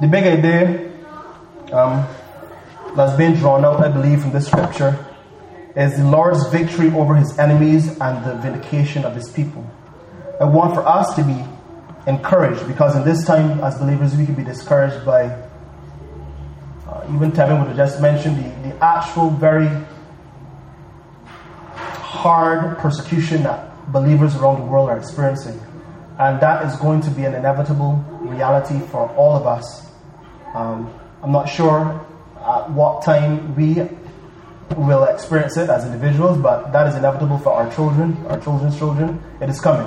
The big idea um, that's been drawn out, I believe, from this scripture is the Lord's victory over his enemies and the vindication of his people. I want for us to be encouraged because in this time, as believers, we can be discouraged by, uh, even Tevin would have just mentioned, the, the actual very hard persecution that believers around the world are experiencing. And that is going to be an inevitable reality for all of us. Um, I'm not sure at what time we will experience it as individuals, but that is inevitable for our children, our children's children. It is coming.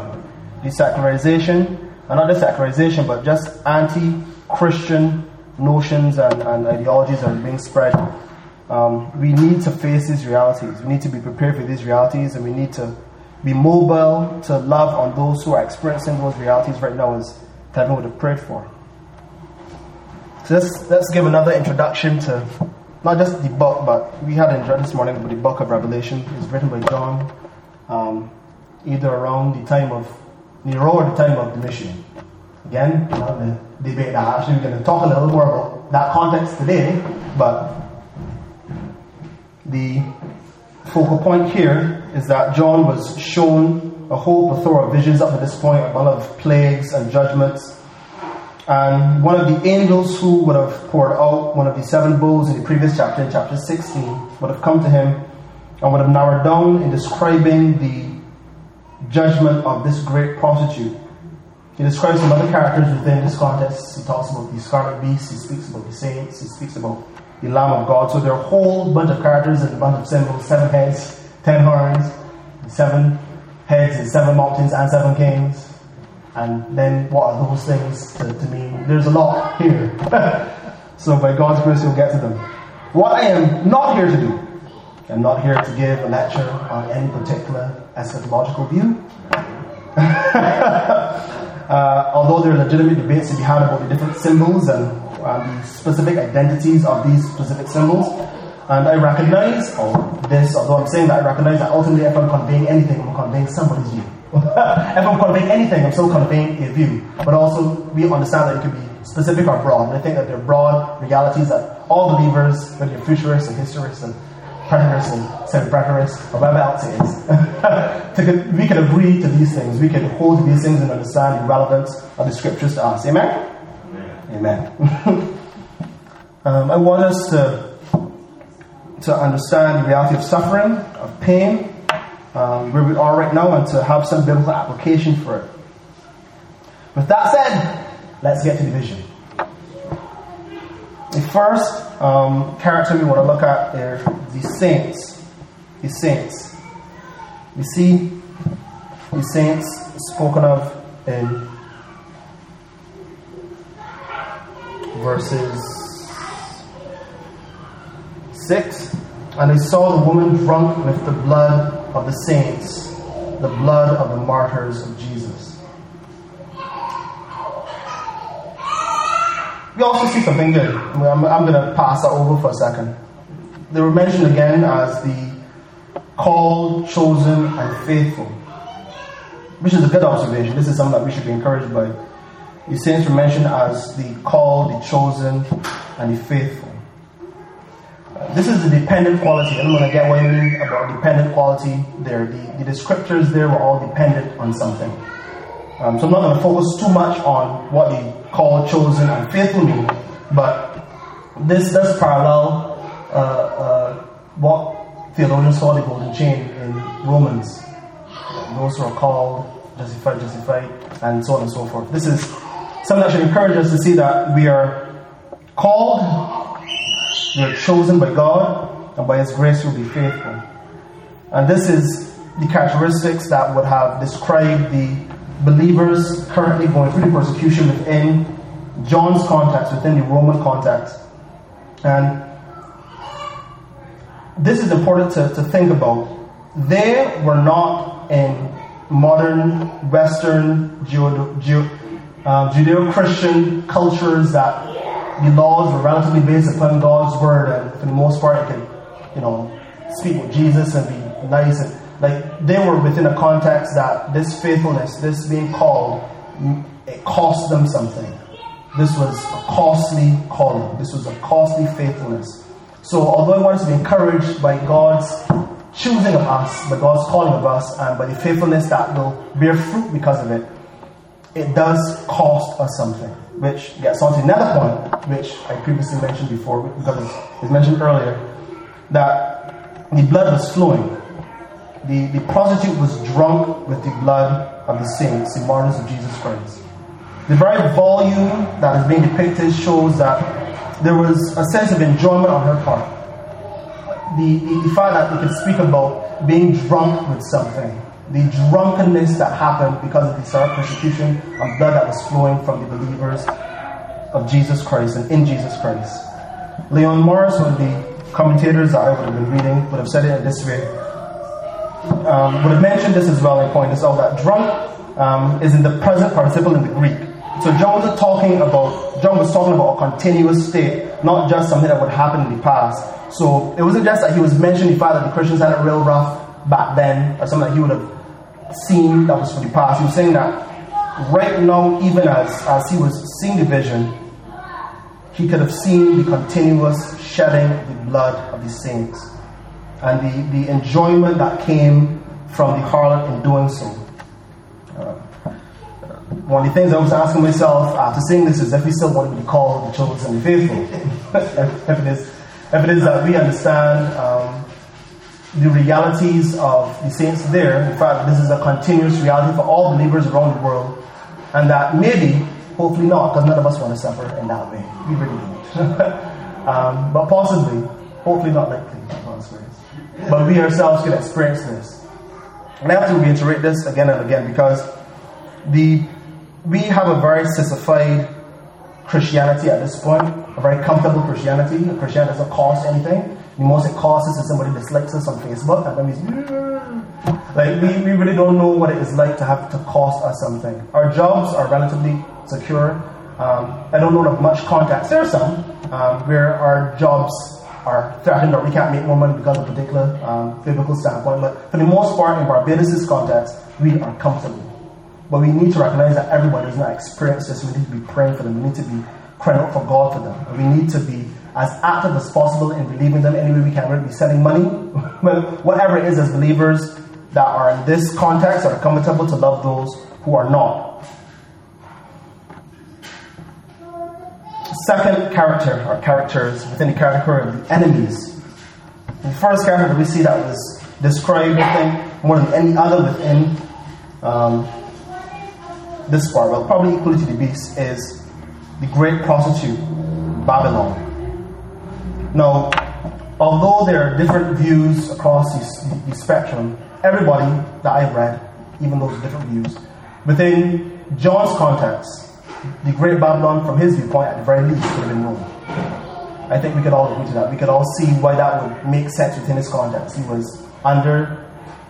Desacralization, and not desacralization, but just anti Christian notions and, and, ideologies are being spread. Um, we need to face these realities. We need to be prepared for these realities, and we need to be mobile to love on those who are experiencing those realities right now, as Kevin would have prayed for. So let's, let's give another introduction to not just the book, but we had enjoyed this morning with the book of Revelation. It's written by John, um, either around the time of Nero or the time of Domitian. Again, the debate that actually we're going to talk a little more about that context today, but the focal point here is that John was shown a whole plethora of visions up to this point, a lot of plagues and judgments. And one of the angels who would have poured out one of the seven bowls in the previous chapter, in chapter 16, would have come to him and would have narrowed down in describing the judgment of this great prostitute. He describes some other characters within this context. He talks about the scarlet beast, he speaks about the saints, he speaks about the Lamb of God. So there are a whole bunch of characters and a bunch of symbols seven heads, ten horns, seven heads and seven mountains and seven kings. And then what are those things to, to mean? There's a lot here. so by God's grace, we'll get to them. What I am not here to do, I'm not here to give a lecture on any particular eschatological view. uh, although there are legitimate debates to be had about the different symbols and uh, the specific identities of these specific symbols, and I recognize oh, this, although I'm saying that, I recognize that ultimately if I'm conveying anything, I'm conveying somebody's view. if I'm conveying anything, I'm still conveying a view. But also, we understand that it could be specific or broad. And I think that they're broad realities that all believers, whether you're futurists and historists and preterists and semi-preterists, or whatever else it is, we can agree to these things. We can hold these things and understand the relevance of the scriptures to us. Amen? Amen. Um, I want us to to understand the reality of suffering, of pain, um, where we are right now, and to have some biblical application for it. With that said, let's get to the vision. The first um, character we want to look at are the saints. The saints. We see the saints spoken of in verses 6 And they saw the woman drunk with the blood of the saints, the blood of the martyrs of Jesus. We also see something good. I'm, I'm going to pass that over for a second. They were mentioned again as the called, chosen, and faithful, which is a good observation. This is something that we should be encouraged by. The saints were mentioned as the called, the chosen, and the faithful. This is the dependent quality. I'm going to get what I mean about dependent quality there. The, the descriptors there were all dependent on something. Um, so I'm not going to focus too much on what the called, chosen, and faithful mean, but this does parallel uh, uh, what theologians call the golden chain in Romans. Those who are called, justified, justified, and so on and so forth. This is something that should encourage us to see that we are called we are chosen by God, and by His grace we'll be faithful. And this is the characteristics that would have described the believers currently going through the persecution within John's context, within the Roman context. And this is important to, to think about. They were not in modern Western uh, Judeo Christian cultures that the laws were relatively based upon God's word, and for the most part, it could, you know, speak with Jesus and be nice. And like they were within a context that this faithfulness, this being called, it cost them something. This was a costly calling. This was a costly faithfulness. So, although I want to be encouraged by God's choosing of us, by God's calling of us, and by the faithfulness that will bear fruit because of it, it does cost us something. Which gets on to another point, which I previously mentioned before, because it was mentioned earlier, that the blood was flowing. The, the prostitute was drunk with the blood of the saints, the martyrs of Jesus Christ. The very volume that is being depicted shows that there was a sense of enjoyment on her part. The, the, the fact that we can speak about being drunk with something, the drunkenness that happened because of the severe persecution and blood that was flowing from the believers of Jesus Christ and in Jesus Christ. Leon Morris, one of the commentators that I would have been reading, would have said it in this way. Um, would have mentioned this as well in point this out that drunk um, is in the present participle in the Greek. So John was talking about John was talking about a continuous state, not just something that would happen in the past. So it wasn't just that he was mentioning the fact that the Christians had it real rough back then, or something that he would have seen that was from the past. He was saying that right now, even as, as he was seeing the vision, he could have seen the continuous shedding of the blood of the saints and the, the enjoyment that came from the harlot in doing so one of the things I was asking myself after seeing this is if we still want to be called the chosen and the faithful. if, it is, if it is that we understand um, the realities of the saints there, in fact, this is a continuous reality for all believers around the world, and that maybe, hopefully not, because none of us want to suffer in that way. We really don't. um, but possibly, hopefully not likely, but we ourselves can experience this. And I have to reiterate this again and again because the we have a very sissified Christianity at this point, a very comfortable Christianity. a Christianity doesn't cost anything. The most it costs is if somebody dislikes us on Facebook, and then we like we, we really don't know what it is like to have to cost us something. Our jobs are relatively secure. Um, I don't know of much contacts. There are some um, where our jobs are threatened or we can't make more money because of a particular um, biblical standpoint. But for the most part, in Barbados' context, we are comfortable. But we need to recognize that everybody is not experience this. We need to be praying for them. We need to be crying out for God for them. And we need to be as active as possible in relieving them any way we can. We're be sending money, well, whatever it is as believers that are in this context are comfortable to love those who are not. Second character, or characters within the category of the enemies. The first character that we see that was described, more than any other within um, this part, well, probably equally to the beast, is the great prostitute, Babylon. Now, although there are different views across the, the spectrum, everybody that I've read, even those different views, within John's context, the great Babylon, from his viewpoint, at the very least, would have been Rome. I think we could all agree to that. We could all see why that would make sense within his context. He was under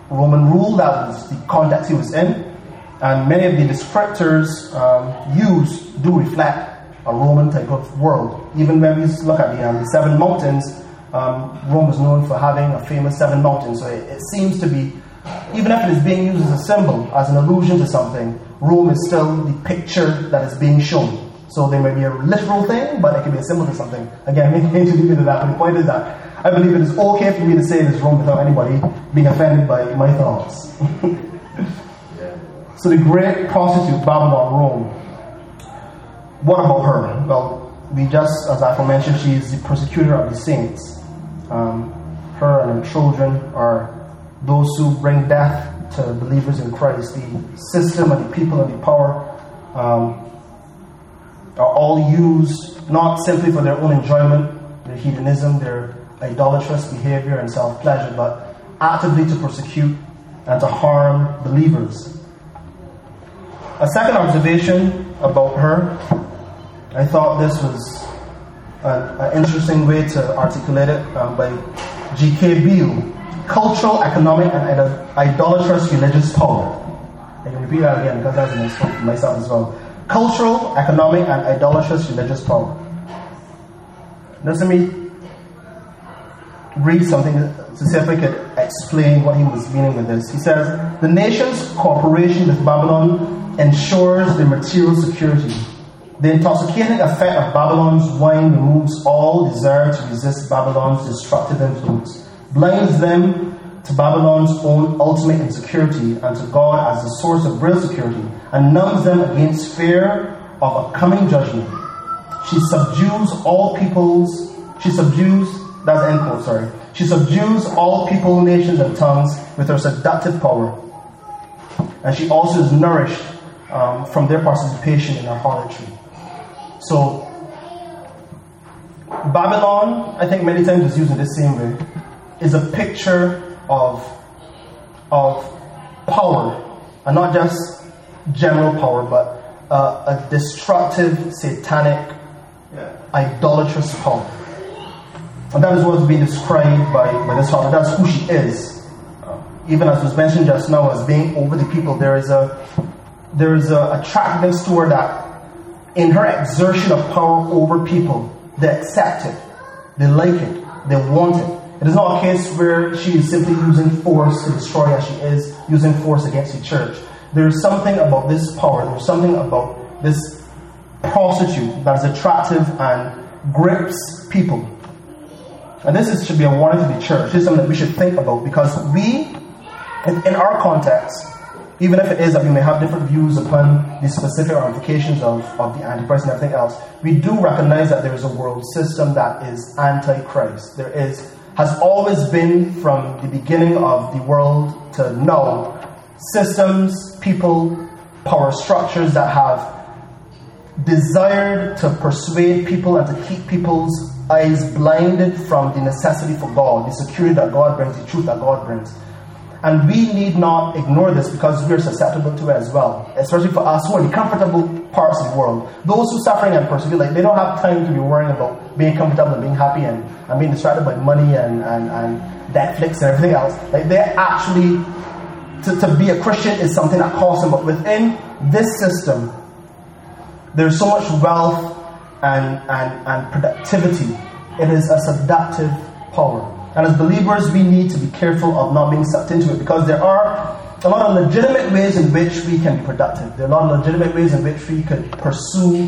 Roman rule, that was the context he was in. And many of the descriptors um, used do reflect a Roman type of world. Even when we look at the, um, the seven mountains, um, Rome was known for having a famous seven mountains. So it, it, seems to be, even if it is being used as a symbol, as an allusion to something, Rome is still the picture that is being shown. So there may be a literal thing, but it can be a symbol to something. Again, maybe to leave into that, but the point is that I believe it is okay for me to say this Rome without anybody being offended by my thoughts. So the great prostitute Babylon, Rome. What about her? Well, we just, as I mentioned, she is the persecutor of the saints. Um, her and her children are those who bring death to believers in Christ. The system and the people and the power um, are all used not simply for their own enjoyment, their hedonism, their idolatrous behavior and self pleasure, but actively to persecute and to harm believers. A second observation about her, I thought this was an, interesting way to articulate it um, by G.K. Beale cultural, economic, and idolatrous religious power. I can repeat that again because that's an example for myself as well. Cultural, economic, and idolatrous religious power. Now, let me read something to see if I could explain what he was meaning with this. He says, The nation's cooperation with Babylon ensures the material security The intoxicating effect of Babylon's wine removes all desire to resist Babylon's destructive influence, blinds them to Babylon's own ultimate insecurity and to God as the source of real security, and numbs them against fear of a coming judgment. She subdues all peoples, she subdues, that's end quote, sorry. She subdues all people, nations, and tongues with her seductive power. And she also is nourished um, from their participation in her harlotry. So, Babylon, I think many times is used in the same way, is a picture of, of power, and not just general power, but uh, a destructive, satanic, idolatrous power. And that is what's being described by, by this author. That's who she is. Uh, even as was mentioned just now, as being over the people, there is a there is a attractiveness to her that in her exertion of power over people, they accept it, they like it, they want it. It is not a case where she is simply using force to destroy as she is using force against the church. There is something about this power, there's something about this prostitute that is attractive and grips people. And this is, should be a warning to the church. This is something that we should think about because we, in, in our context, even if it is that we may have different views upon the specific ramifications of, of the Antichrist and everything else, we do recognize that there is a world system that is anti-Christ. There is has always been from the beginning of the world to now systems, people, power structures that have desired to persuade people and to keep people's eyes blinded from the necessity for God, the security that God brings, the truth that God brings. And we need not ignore this because we are susceptible to it as well, especially for us who are in the comfortable parts of the world. Those who are suffering and persevere, like they don't have time to be worrying about being comfortable and being happy and, and being distracted by money and, and, and Netflix and everything else. Like they're actually, to, to be a Christian is something that costs them. But within this system, there's so much wealth and, and, and productivity. It is a seductive power. And as believers, we need to be careful of not being sucked into it because there are a lot of legitimate ways in which we can be productive. There are a lot of legitimate ways in which we could pursue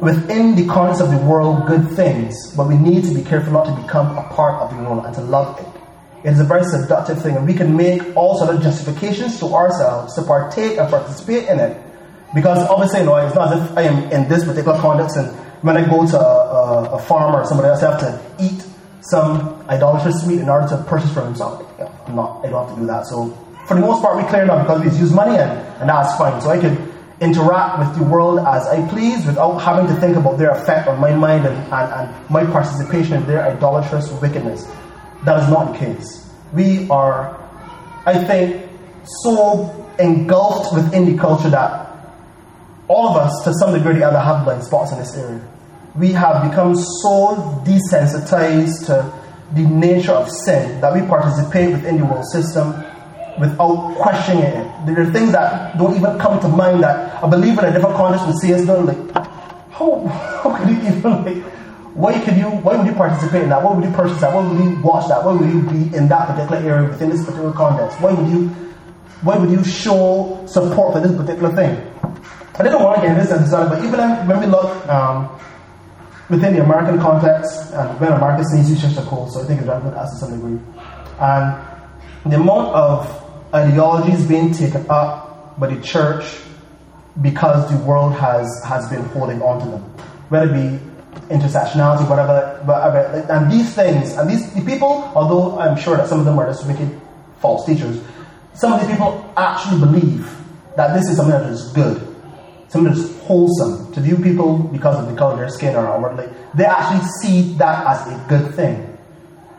within the context of the world good things, but we need to be careful not to become a part of the world and to love it. It is a very seductive thing, and we can make all sort of justifications to ourselves to partake and participate in it. Because obviously, you know, it's not as if I am in this particular context and when I go to a, a, a farm or somebody else, I have to eat some idolatrous meat in order to purchase for himself. I'm not, I don't have to do that. So for the most part, we clear it up because we use money and, and that's fine. So I can interact with the world as I please without having to think about their effect on my mind and, and, and my participation in their idolatrous wickedness. That is not the case. We are, I think, so engulfed within the culture that all of us, to some degree or other, have blind spots in this area we have become so desensitized to the nature of sin that we participate within the world system without questioning it. There are things that don't even come to mind that a believer in a different context would see as though like, how, how could you even like, why could you, why would you participate in that? Why would you purchase that? Why would you watch that? Why would you be in that particular area within this particular context? Why would you, why would you show support for this particular thing? I didn't want to get into this necessarily, but even when we look um, within the American context, and when America sees you change the code, so I think it's relevant as to some degree. And the amount of ideologies being taken up by the church because the world has, has been holding on to them, whether it be intersectionality, whatever, whatever. And these things, and these the people, although I'm sure that some of them are just wicked false teachers, some of these people actually believe that this is something that is good something that's wholesome to view people because of the color of their skin or outwardly. They actually see that as a good thing.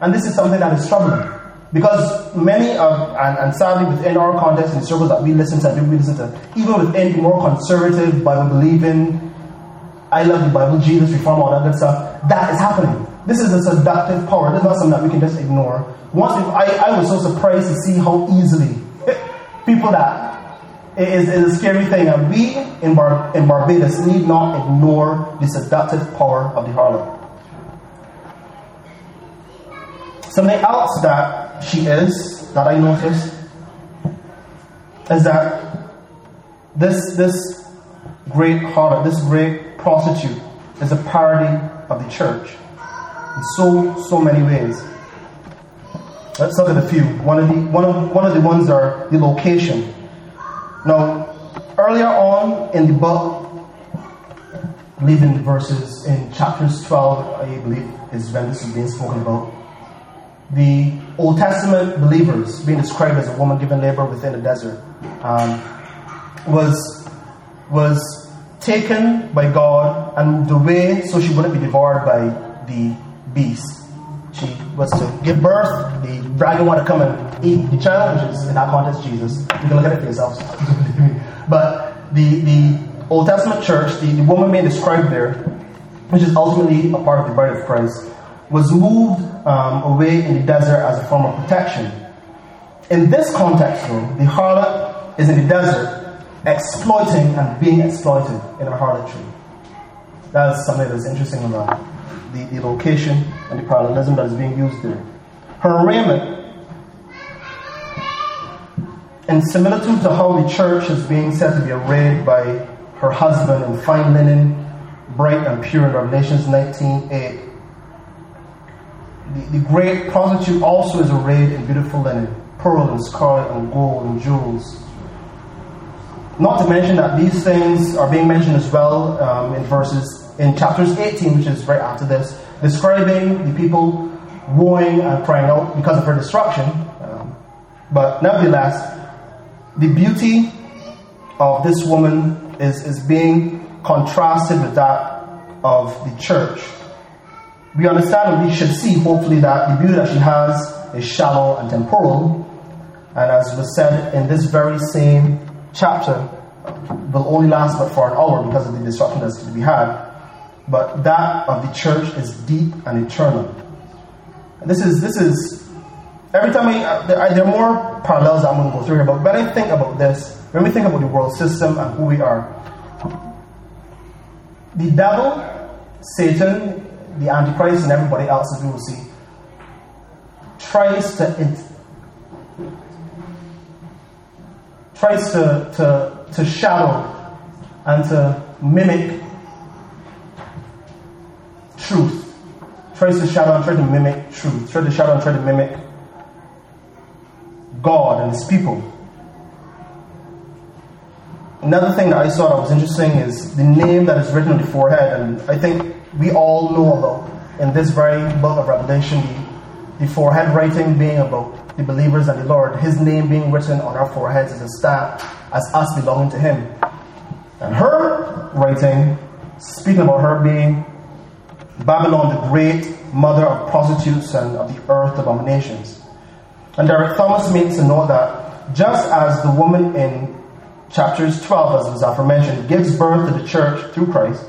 And this is something that is troubling. Because many of, and, and sadly within our context and circles that we listen to, and we listen to, even within more conservative, Bible believing, I love the Bible, Jesus, reform, all that good stuff, that is happening. This is a seductive power. This is not something that we can just ignore. Once, I, I was so surprised to see how easily people that it is, it is a scary thing, and we in, Bar- in Barbados need not ignore the seductive power of the harlot. Something else that she is, that I noticed, is that this, this great harlot, this great prostitute, is a parody of the church in so, so many ways. Let's look at a few. One of the, one of, one of the ones are the location. Now, earlier on in the book, I believe in verses in chapters 12, I believe is when this is being spoken about. The Old Testament believers being described as a woman given labor within the desert um, was was taken by God and the way so she wouldn't be devoured by the beast. She was to give birth, the dragon wanted to come and eat the child, which is in that context Jesus. You can look at it for yourselves. but the the Old Testament church, the, the woman being described there, which is ultimately a part of the bride of Christ, was moved um, away in the desert as a form of protection. In this context, though, the harlot is in the desert exploiting and being exploited in her harlotry. That's something that's interesting about the, the location and the parallelism that is being used there. Her raiment, in similitude to how the church is being said to be arrayed by her husband in fine linen, bright and pure in Revelations 19 8. The, the great prostitute also is arrayed in beautiful linen, pearl and scarlet and gold and jewels not to mention that these things are being mentioned as well um, in verses in chapters 18, which is right after this, describing the people woeing and crying out because of her destruction. Um, but nevertheless, the beauty of this woman is, is being contrasted with that of the church. We understand and we should see, hopefully, that the beauty that she has is shallow and temporal. And as was said in this very same chapter will only last but for an hour because of the destruction that's to be had. But that of the church is deep and eternal. And this is this is every time I, uh, there, are, there are more parallels I'm going to go through here. But when I think about this, when we think about the world system and who we are, the devil, Satan, the Antichrist, and everybody else, as we will see, tries to it tries to, to, to shadow and to mimic truth. Tries to shadow and try to mimic truth. Try to shadow and try to mimic God and His people. Another thing that I saw that was interesting is the name that is written on the forehead, and I think we all know about in this very book of Revelation the, the forehead writing being about the believers and the Lord, His name being written on our foreheads as a stamp, as us belonging to Him. And her writing, speaking about her being Babylon, the great mother of prostitutes and of the earth abominations. And Derek Thomas makes a note that just as the woman in chapters 12, as was aforementioned, gives birth to the church through Christ,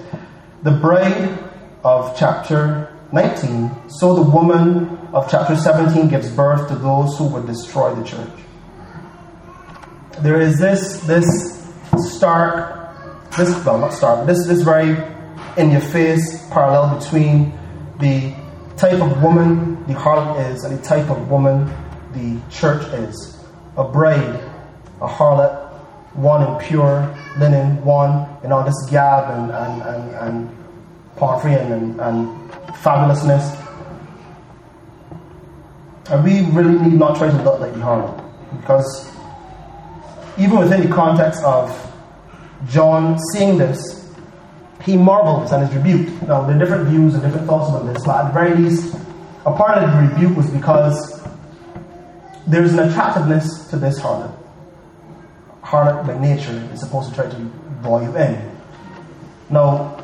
the bride of chapter 19, so the woman of chapter 17 gives birth to those who would destroy the church. There is this, this stark, this, well, not stark, this, this very in your face parallel between the type of woman the harlot is and the type of woman the church is. A bride, a harlot, one in pure linen, one in all this gab and, and, and, and poverty and, and fabulousness. And we really need not try to look like the harlot. Because even within the context of John seeing this, he marvels and is rebuked. Now, there are different views and different thoughts about this, but at the very least, a part of the rebuke was because there's an attractiveness to this harlot. Harlot by nature is supposed to try to draw you in. Now,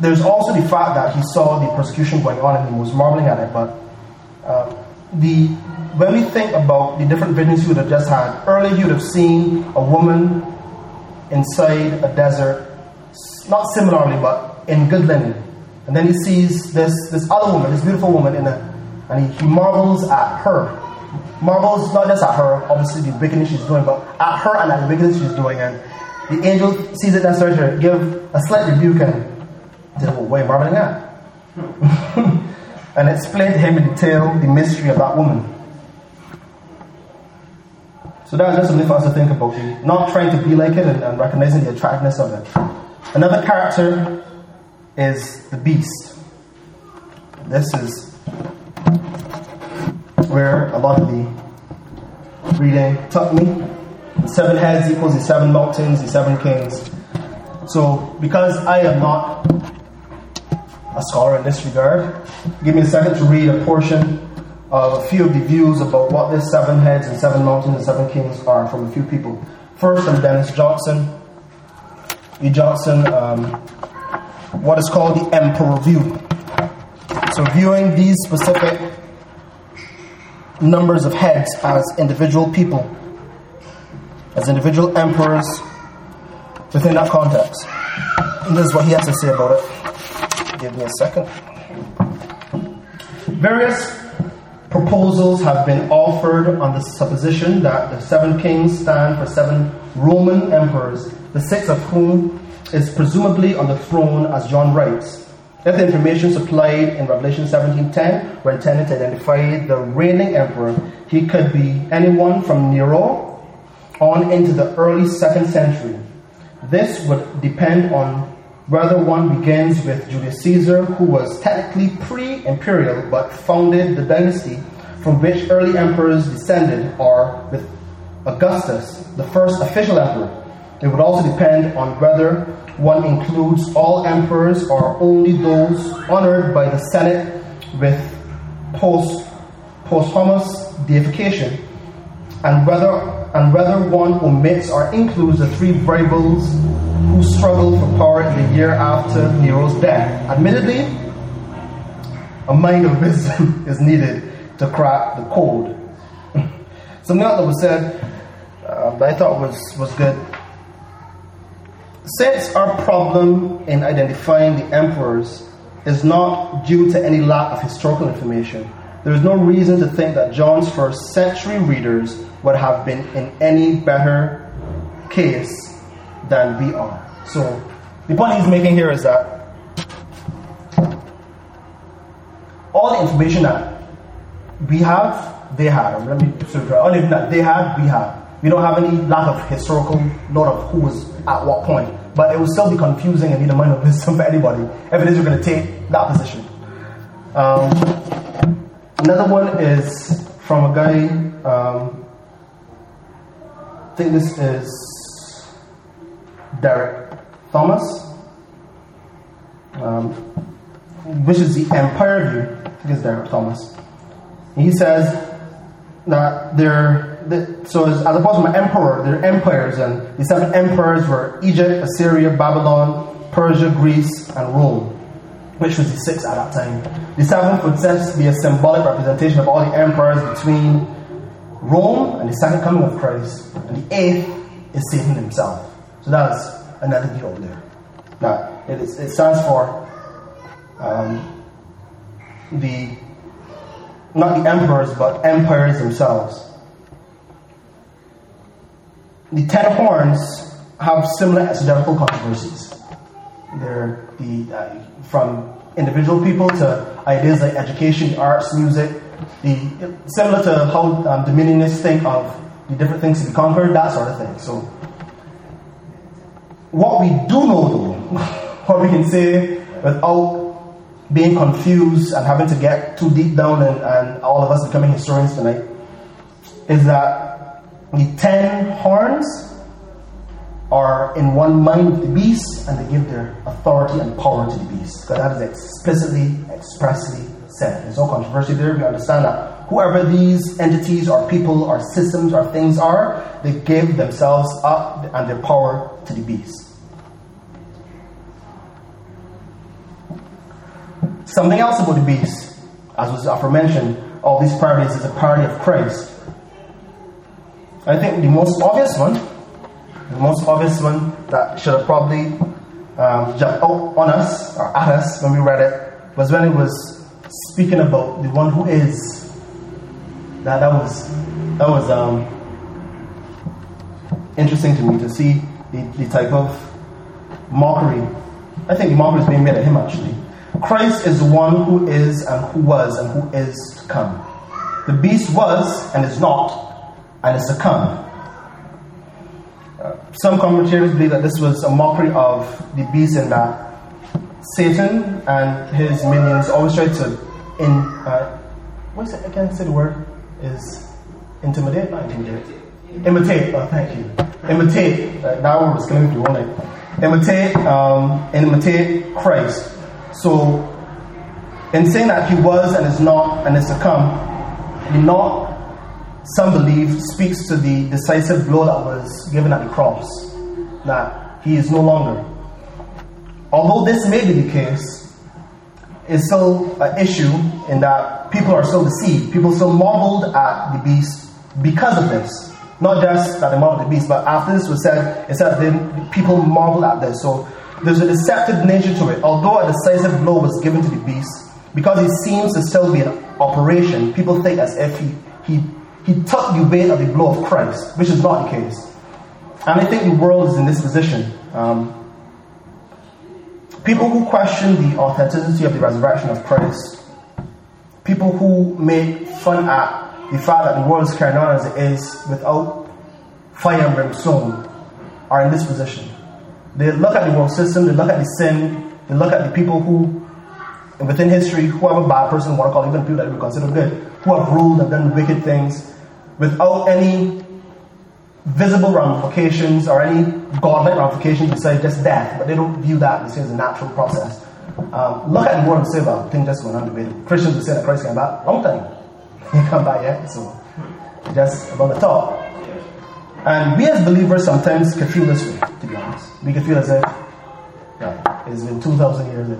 there's also the fact that he saw the persecution going on and he was marveling at it. But uh, the when we think about the different visions he would have just had, earlier you would have seen a woman inside a desert, not similarly, but in good linen. And then he sees this, this other woman, this beautiful woman, in a, and he, he marvels at her. Marvels not just at her, obviously the wickedness she's doing, but at her and at the wickedness she's doing. And the angel sees it necessary to give a slight rebuke and did are you marveling at. and explained to him in detail the mystery of that woman. So that's just something for us to think about. Not trying to be like it and, and recognizing the attractiveness of it. Another character is the beast. This is where a lot of the reading took me. The seven heads equals the seven mountains, the seven kings. So, because I am not a scholar in this regard, give me a second to read a portion of a few of the views about what this seven heads and seven mountains and seven kings are from a few people. First, from Dennis Johnson. E. Johnson, um, what is called the Emperor View. So, viewing these specific numbers of heads as individual people, as individual emperors within that context. And this is what he has to say about it. Give me a second. Various proposals have been offered on the supposition that the seven kings stand for seven Roman emperors, the sixth of whom is presumably on the throne as John writes. If the information supplied in Revelation 17:10 were intended to identify the reigning emperor, he could be anyone from Nero on into the early second century. This would depend on whether one begins with Julius Caesar, who was technically pre-imperial but founded the dynasty from which early emperors descended, or with Augustus, the first official emperor. It would also depend on whether one includes all emperors or only those honored by the Senate with post, posthumous deification, and whether, and whether one omits or includes the three variables who struggled for power in the year after Nero's death. Admittedly, a mind of wisdom is needed to crack the code. Something else that was said uh, that I thought was, was good since our problem in identifying the emperors is not due to any lack of historical information, there is no reason to think that John's first century readers would have been in any better case than we are. So, the point he's making here is that all the information that we have, they had. Let me all the information that they had, we have. We don't have any lack of historical note of who was at what point. But it will still be confusing and need a mind of wisdom for anybody if it is you're going to take that position. Um, another one is from a guy, um, I think this is Derek Thomas, um, which is the Empire View. I think it's Derek Thomas. He says that there the, so opposed to an emperor, they're empires, and the seven emperors were Egypt, Assyria, Babylon, Persia, Greece, and Rome, which was the six at that time. The seventh would to be a symbolic representation of all the empires between Rome and the second coming of Christ, and the eighth is Satan himself. So that's another deal there. Now, it, is, it stands for um, the not the emperors, but empires themselves. The ten horns have similar exegetical controversies. They're the, uh, from individual people to ideas like education, arts, music. The, similar to how um, dominionists think of the different things to be conquered, that sort of thing. So, what we do know though, what we can say without being confused and having to get too deep down and, and all of us becoming historians tonight, is that the ten horns are in one mind with the beast and they give their authority and power to the beast. Because that is explicitly, expressly said. There's no controversy there. We understand that whoever these entities or people or systems or things are, they give themselves up and their power to the beast. Something else about the beast, as was aforementioned, all these parties is a party of Christ. I think the most obvious one, the most obvious one that should have probably um, jumped out on us or at us when we read it was when it was speaking about the one who is. That that was that was um, interesting to me to see the, the type of mockery. I think the mockery is being made at him actually. Christ is the one who is and who was and who is to come. The beast was and is not and to come. some commentators believe that this was a mockery of the beast in that Satan and his minions always try to in uh, what's it again? Say the word is intimidate, not intimidate. Imitate. Oh, thank you. Imitate. Uh, that word was me, wasn't it? Imitate. Um, imitate Christ. So, in saying that he was and is not and is to come, the not some believe speaks to the decisive blow that was given at the cross, that he is no longer. Although this may be the case, it's still an issue in that people are still deceived. People still marveled at the beast because of this. Not just that they marveled at the beast, but after this was said, it said then people marveled at this. So there's a deceptive nature to it. Although a decisive blow was given to the beast, because he seems to still be in operation, people think as if he, he, he took the weight of the blow of Christ, which is not the case. And I think the world is in this position. Um, people who question the authenticity of the resurrection of Christ, people who make fun at the fact that the world is carrying on as it is without fire and brimstone, are in this position. They look at the world system, they look at the sin, they look at the people who, within history, whoever bad person want to call, even people that we consider good, who have ruled and done wicked things without any visible ramifications or any godlike ramifications besides just death, but they don't view that as a natural process. Um, look at the world and say, well, things just going on debated. Christians would say that Christ came back long time. He come back yet, so just about the top. And we as believers sometimes can feel this way, to be honest. We can feel as if yeah, it's been 2,000 years.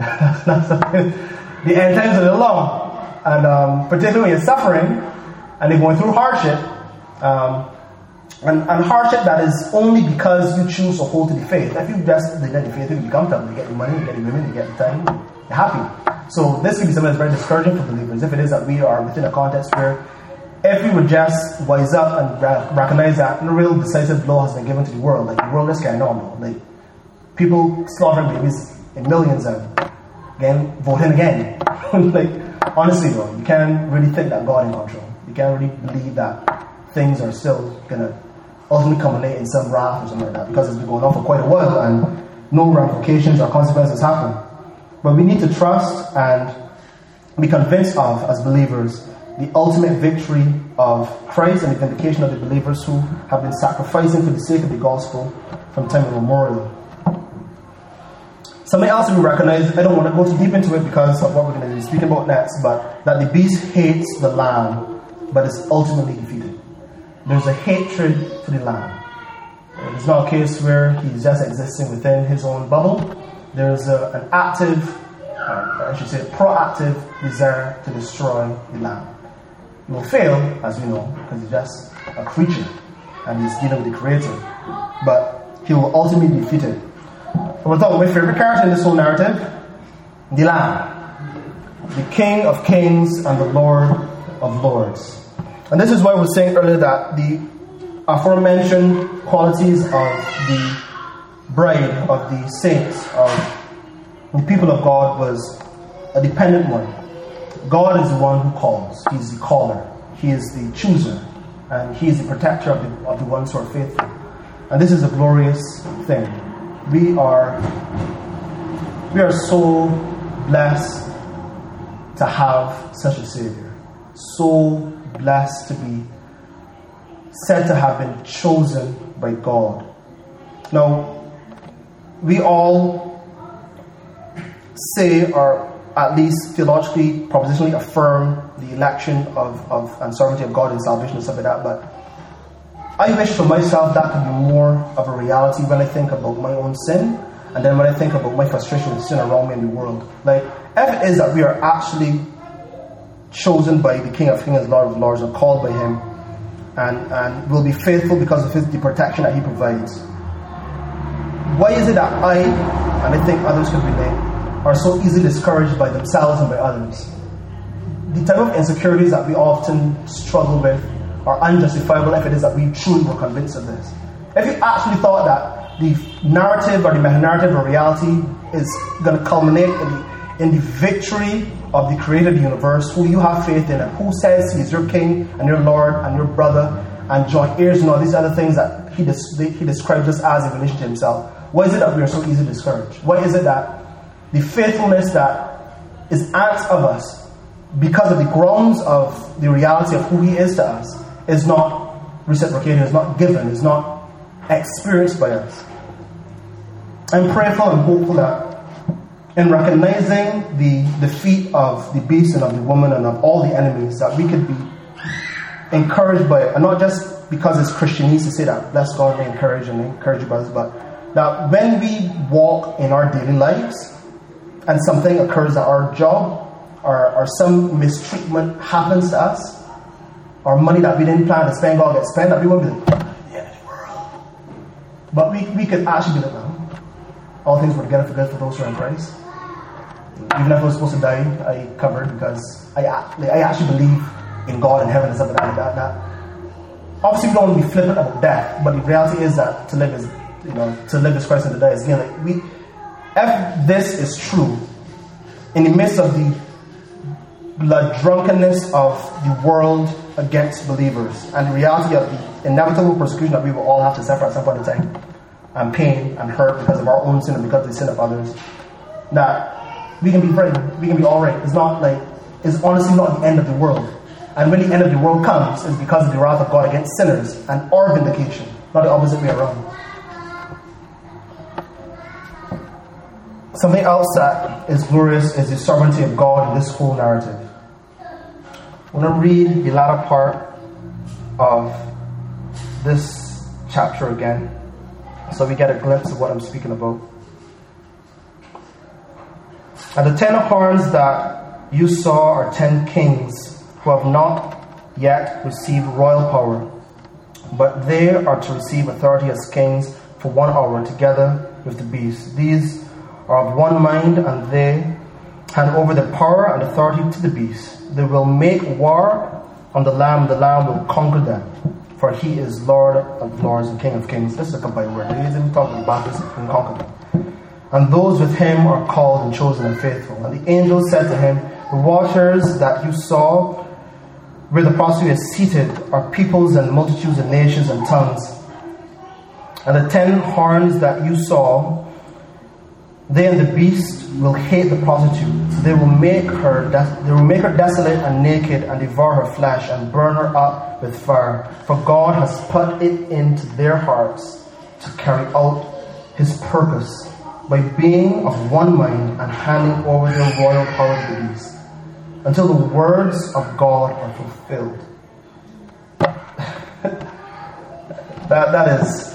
the end times are a little long. And um, particularly when you're suffering and they're going through hardship, um, and, and, hardship that is only because you choose to hold to the faith. If you just neglect the faith, you become comfortable, you get the money, you get the women, you get the time, you're happy. So this can be something that's very discouraging for believers if it is that we are within a context where if we would just wise up and recognize that no real decisive blow has been given to the world, like the world is kind of normal, like people slaughtering babies in millions and again voting again. like honestly though, you can't really think that God in control. Can't really believe that things are still gonna ultimately culminate in some wrath or something like that because it's been going on for quite a while and no ramifications or consequences happen. But we need to trust and be convinced of, as believers, the ultimate victory of Christ and the vindication of the believers who have been sacrificing for the sake of the gospel from time immemorial. Something else we recognize, I don't want to go too deep into it because of what we're going to be speaking about next, but that the beast hates the lamb, but is ultimately defeated. There's a hatred for the lamb. It's not a case where he's just existing within his own bubble. There's a, an active, uh, I should say, proactive desire to destroy the lamb. He will fail, as we know, because he's just a creature and he's dealing with the creator. But he will ultimately be defeated. And we'll talk about my favorite character in this whole narrative the Lamb, the King of Kings and the Lord of Lords. And this is why I was saying earlier that the aforementioned qualities of the bride, of the saints, of the people of God was a dependent one. God is the one who calls, He's the caller, He is the chooser, and He is the protector of the, of the ones who are faithful. And this is a glorious thing. We are we are so blessed to have such a Savior. So blessed to be said to have been chosen by God. Now, we all say or at least theologically, propositionally affirm the election of, of and sovereignty of God and salvation and stuff like that, but I wish for myself that could be more of a reality when I think about my own sin and then when I think about my frustration with sin around me in the world. Like, if it is that we are actually chosen by the King of Kings Lord of Lords and called by Him and, and will be faithful because of his, the protection that He provides, why is it that I, and I think others could relate, are so easily discouraged by themselves and by others. The type of insecurities that we often struggle with are unjustifiable if it is that we truly were convinced of this. If you actually thought that the narrative or the meta narrative or reality is going to culminate in the, in the victory of the created universe, who you have faith in, and who says he is your king and your lord and your brother and joint heirs and all these other things that he, he describes us as in relation to himself. Why is it that we are so easily discouraged? Why is it that the faithfulness that is asked of us because of the grounds of the reality of who he is to us is not reciprocated, is not given, is not experienced by us? I'm prayerful and hopeful that in recognizing the defeat of the beast and of the woman and of all the enemies, that we could be encouraged by it. And not just because it's Christianese to say that, bless God, we encourage and encourage you brothers, but that when we walk in our daily lives and something occurs at our job or, or some mistreatment happens to us, or money that we didn't plan to spend, God gets spent, that we won't be like, yeah, world. But we, we could actually be like, all things were together for good for those who are in Christ. Even if I was supposed to die, I covered because I, I actually believe in God and heaven and something like that. that obviously, we don't want to be flippant about death, but the reality is that to live is, you know, to live is Christ and to die is again. Like we, if this is true, in the midst of the, the drunkenness of the world against believers and the reality of the inevitable persecution that we will all have to suffer at some point in time and pain and hurt because of our own sin and because of the sin of others, that we can be very, we can be all right. It's not like, it's honestly not the end of the world. And when the end of the world comes, it's because of the wrath of God against sinners and our vindication, not the opposite way around. Something else that is glorious is the sovereignty of God in this whole narrative. I want to read the latter part of this chapter again so we get a glimpse of what I'm speaking about. And the ten horns that you saw are ten kings who have not yet received royal power, but they are to receive authority as kings for one hour together with the beast. These are of one mind, and they hand over the power and authority to the beast. They will make war on the Lamb, the Lamb will conquer them for he is Lord of lords and King of kings. This is a combined word. He isn't talking about this and conquer them. And those with him are called and chosen and faithful. And the angel said to him, The waters that you saw where the prostitute is seated are peoples and multitudes and nations and tongues. And the ten horns that you saw they and the beast will hate the prostitute. So they will make her they will make her desolate and naked and devour her flesh and burn her up with fire. For God has put it into their hearts to carry out his purpose by being of one mind and handing over their royal power beast until the words of God are fulfilled. that, that is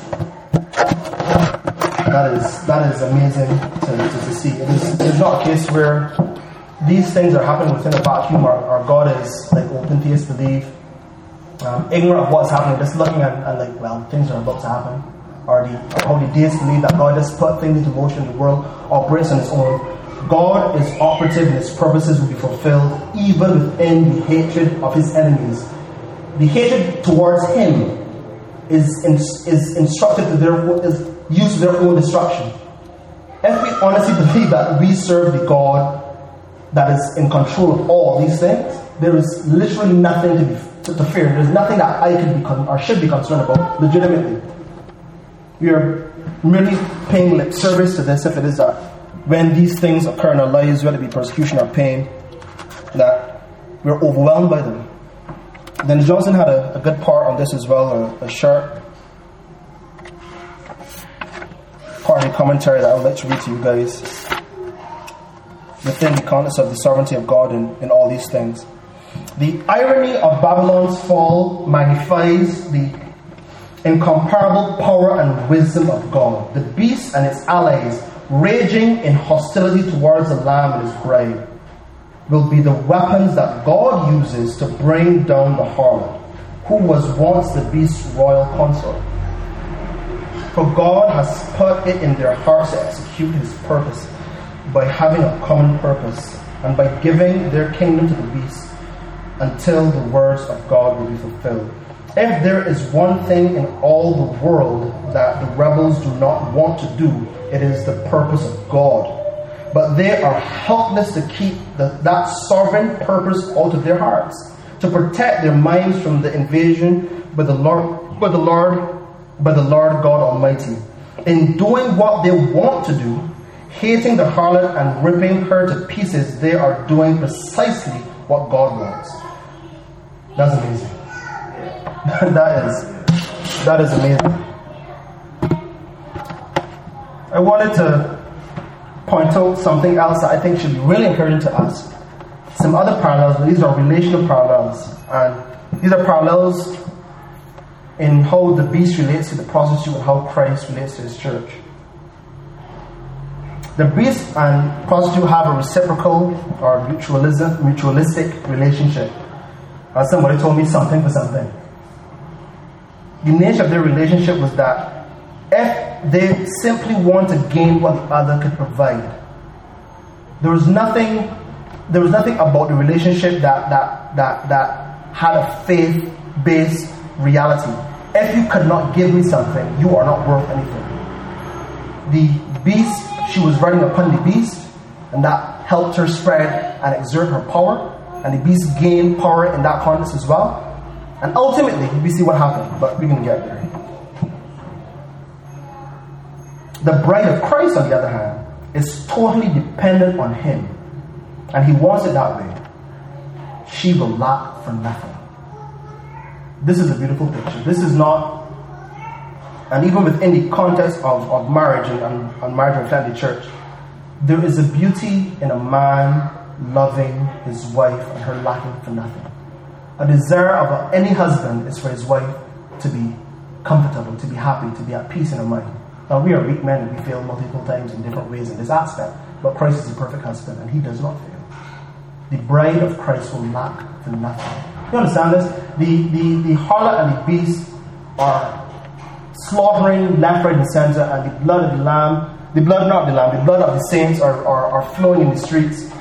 that is that is amazing to, to, to see. It is, there's not a case where these things are happening within a vacuum or, or God is like open to believe, um, ignorant of what's happening, just looking at and like, well, things are about to happen. Or the the deists believe that God just put things into motion, in the world operates on its own. God is operative and his purposes will be fulfilled even within the hatred of his enemies. The hatred towards him is, is instructed to their is use their own destruction. If we honestly believe that we serve the God that is in control of all these things, there is literally nothing to, be, to, to fear. There's nothing that I could be con- or should be concerned about legitimately. We are merely paying lip service to this if it is that when these things occur in our lives, whether it be persecution or pain, that we're overwhelmed by them. Dennis Johnson had a, a good part on this as well, a, a short part commentary that I would like to read to you guys within the context of the sovereignty of God in, in all these things. The irony of Babylon's fall magnifies the incomparable power and wisdom of God. The beast and its allies, raging in hostility towards the Lamb and his bride, will be the weapons that God uses to bring down the harlot, who was once the beast's royal consort. For God has put it in their hearts to execute his purpose by having a common purpose and by giving their kingdom to the beast until the words of God will be fulfilled. If there is one thing in all the world that the rebels do not want to do, it is the purpose of God. But they are helpless to keep the, that sovereign purpose out of their hearts, to protect their minds from the invasion by the Lord, by the Lord by the Lord God Almighty. In doing what they want to do, hating the harlot and ripping her to pieces, they are doing precisely what God wants. That's amazing. that is that is amazing. I wanted to point out something else that I think should be really encouraging to us. Some other parallels, but these are relational parallels. And these are parallels in how the beast relates to the prostitute and how Christ relates to his church. The beast and prostitute have a reciprocal or mutualism, mutualistic relationship. As somebody told me something for something. The nature of their relationship was that if they simply want to gain what the other could provide, there was nothing there was nothing about the relationship that that that that had a faith-based reality. If you could not give me something, you are not worth anything. The beast, she was riding upon the beast, and that helped her spread and exert her power. And the beast gained power in that context as well. And ultimately, we see what happened, but going to get there. The bride of Christ, on the other hand, is totally dependent on Him. And He wants it that way. She will lack for nothing. This is a beautiful picture. This is not, and even within the context of, of marriage and, and, and marriage and family church, there is a beauty in a man loving his wife and her lacking for nothing. A desire of any husband is for his wife to be comfortable, to be happy, to be at peace in her mind. Now, we are weak men and we fail multiple times in different ways in this aspect, but Christ is a perfect husband and he does not fail. The bride of Christ will lack for nothing. You understand this? The, the, the harlot and the beast are slaughtering left, right, and center, and the blood of the lamb, the blood, not of the lamb, the blood of the saints are, are, are flowing in the streets.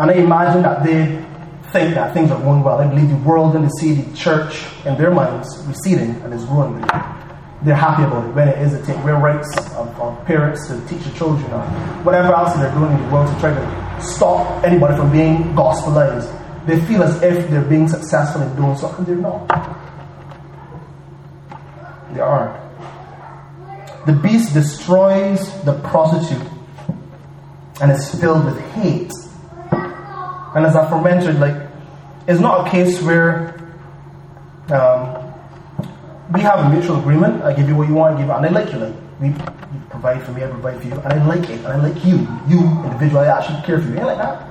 And I imagine that they think that things are going well. I believe the world and the the church in their minds receding and is growing. They're happy about it when it is a take away rights of, of parents to teach the children or whatever else they're doing in the world to try to stop anybody from being gospelized. They feel as if they're being successful in doing so, and they're not. They aren't. The beast destroys the prostitute and is filled with hate. And as I've mentioned, like, it's not a case where um, we have a mutual agreement. I give you what you want, I give you, and I like you. Like, we, you provide for me, I provide for you, and I like it, and I like you, you individually, I actually care for you. Like that.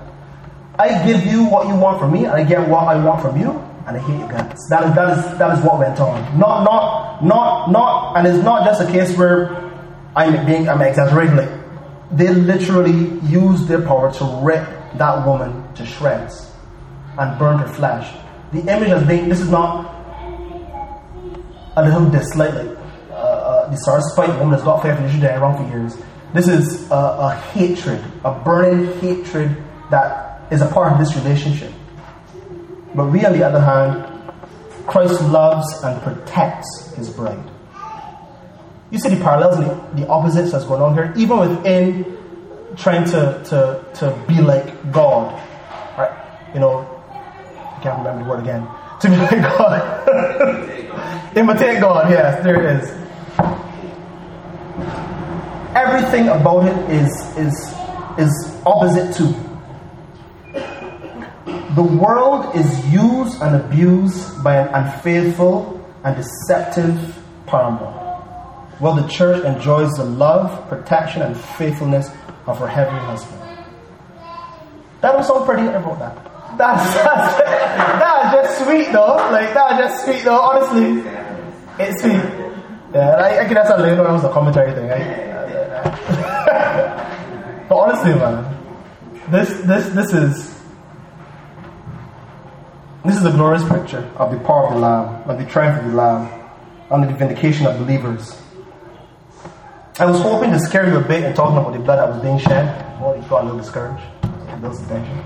I give you what you want from me, and I get what I want from you, and I hate your guts. That is that is that is what went on. Not not not not, and it's not just a case where I'm being I'm exaggerating. Like they literally use their power to rip that woman to shreds and burned her flesh. The image of being this is not a little dislike like uh, uh, the spite woman that's got fair for she's been around for years. This is a, a hatred, a burning hatred that is a part of this relationship. But we, on the other hand, Christ loves and protects his bride. You see the parallels and the, the opposites that's going on here, even within trying to, to, to be like God. Right? You know, I can't remember the word again. To be like God. Imitate God, yes, there it is. Everything about it is is is opposite to the world is used and abused by an unfaithful and deceptive paramour, while the church enjoys the love, protection, and faithfulness of her heavenly husband. That was so pretty about that. That's, that's, that's just sweet though. Like, that's just sweet though, honestly. It's sweet. Yeah, I, I can that's a little was a commentary thing. Right? but honestly, man, this, this, this is this is a glorious picture of the power of the Lamb, of the triumph of the Lamb, and the vindication of believers. I was hoping to scare you a bit and talking about the blood that was being shed. Well, you got a little discouraged. Those attention.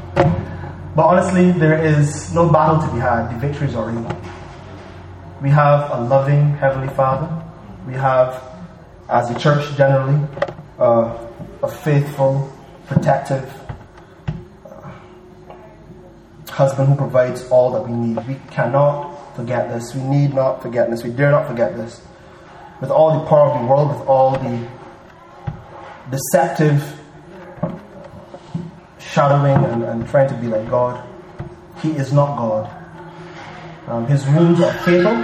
But honestly, there is no battle to be had. The victory is already won. We have a loving Heavenly Father. We have, as a church generally, uh, a faithful, protective, husband who provides all that we need. We cannot forget this. We need not forget this. We dare not forget this. With all the power of the world, with all the deceptive shadowing and, and trying to be like God, he is not God. Um, his wounds are fatal.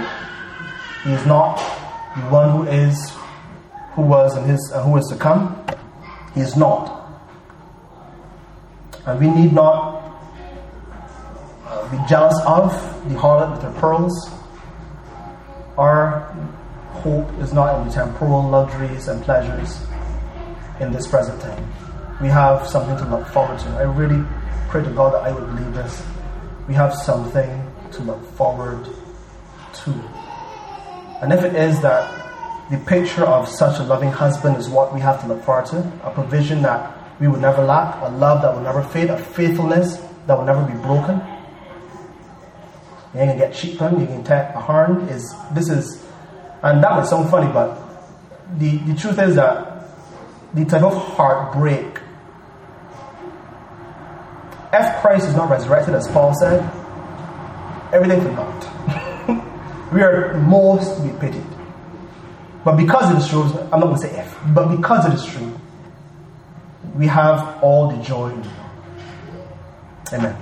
He is not the one who is, who was, and his, uh, who is to come. He is not. And we need not uh, be jealous of the harlot with her pearls. Our hope is not in temporal luxuries and pleasures in this present time. We have something to look forward to. I really pray to God that I would believe this. We have something to look forward to. And if it is that the picture of such a loving husband is what we have to look forward to, a provision that we will never lack, a love that will never fade, a faithfulness that will never be broken. You ain't gonna get cheap on, you can take a horn is this is and that might sound funny, but the, the truth is that the type of heartbreak if Christ is not resurrected, as Paul said, everything for naught. we are most to be pitied. But because it is true, I'm not going to say if, but because it is true, we have all the joy in the world. Amen.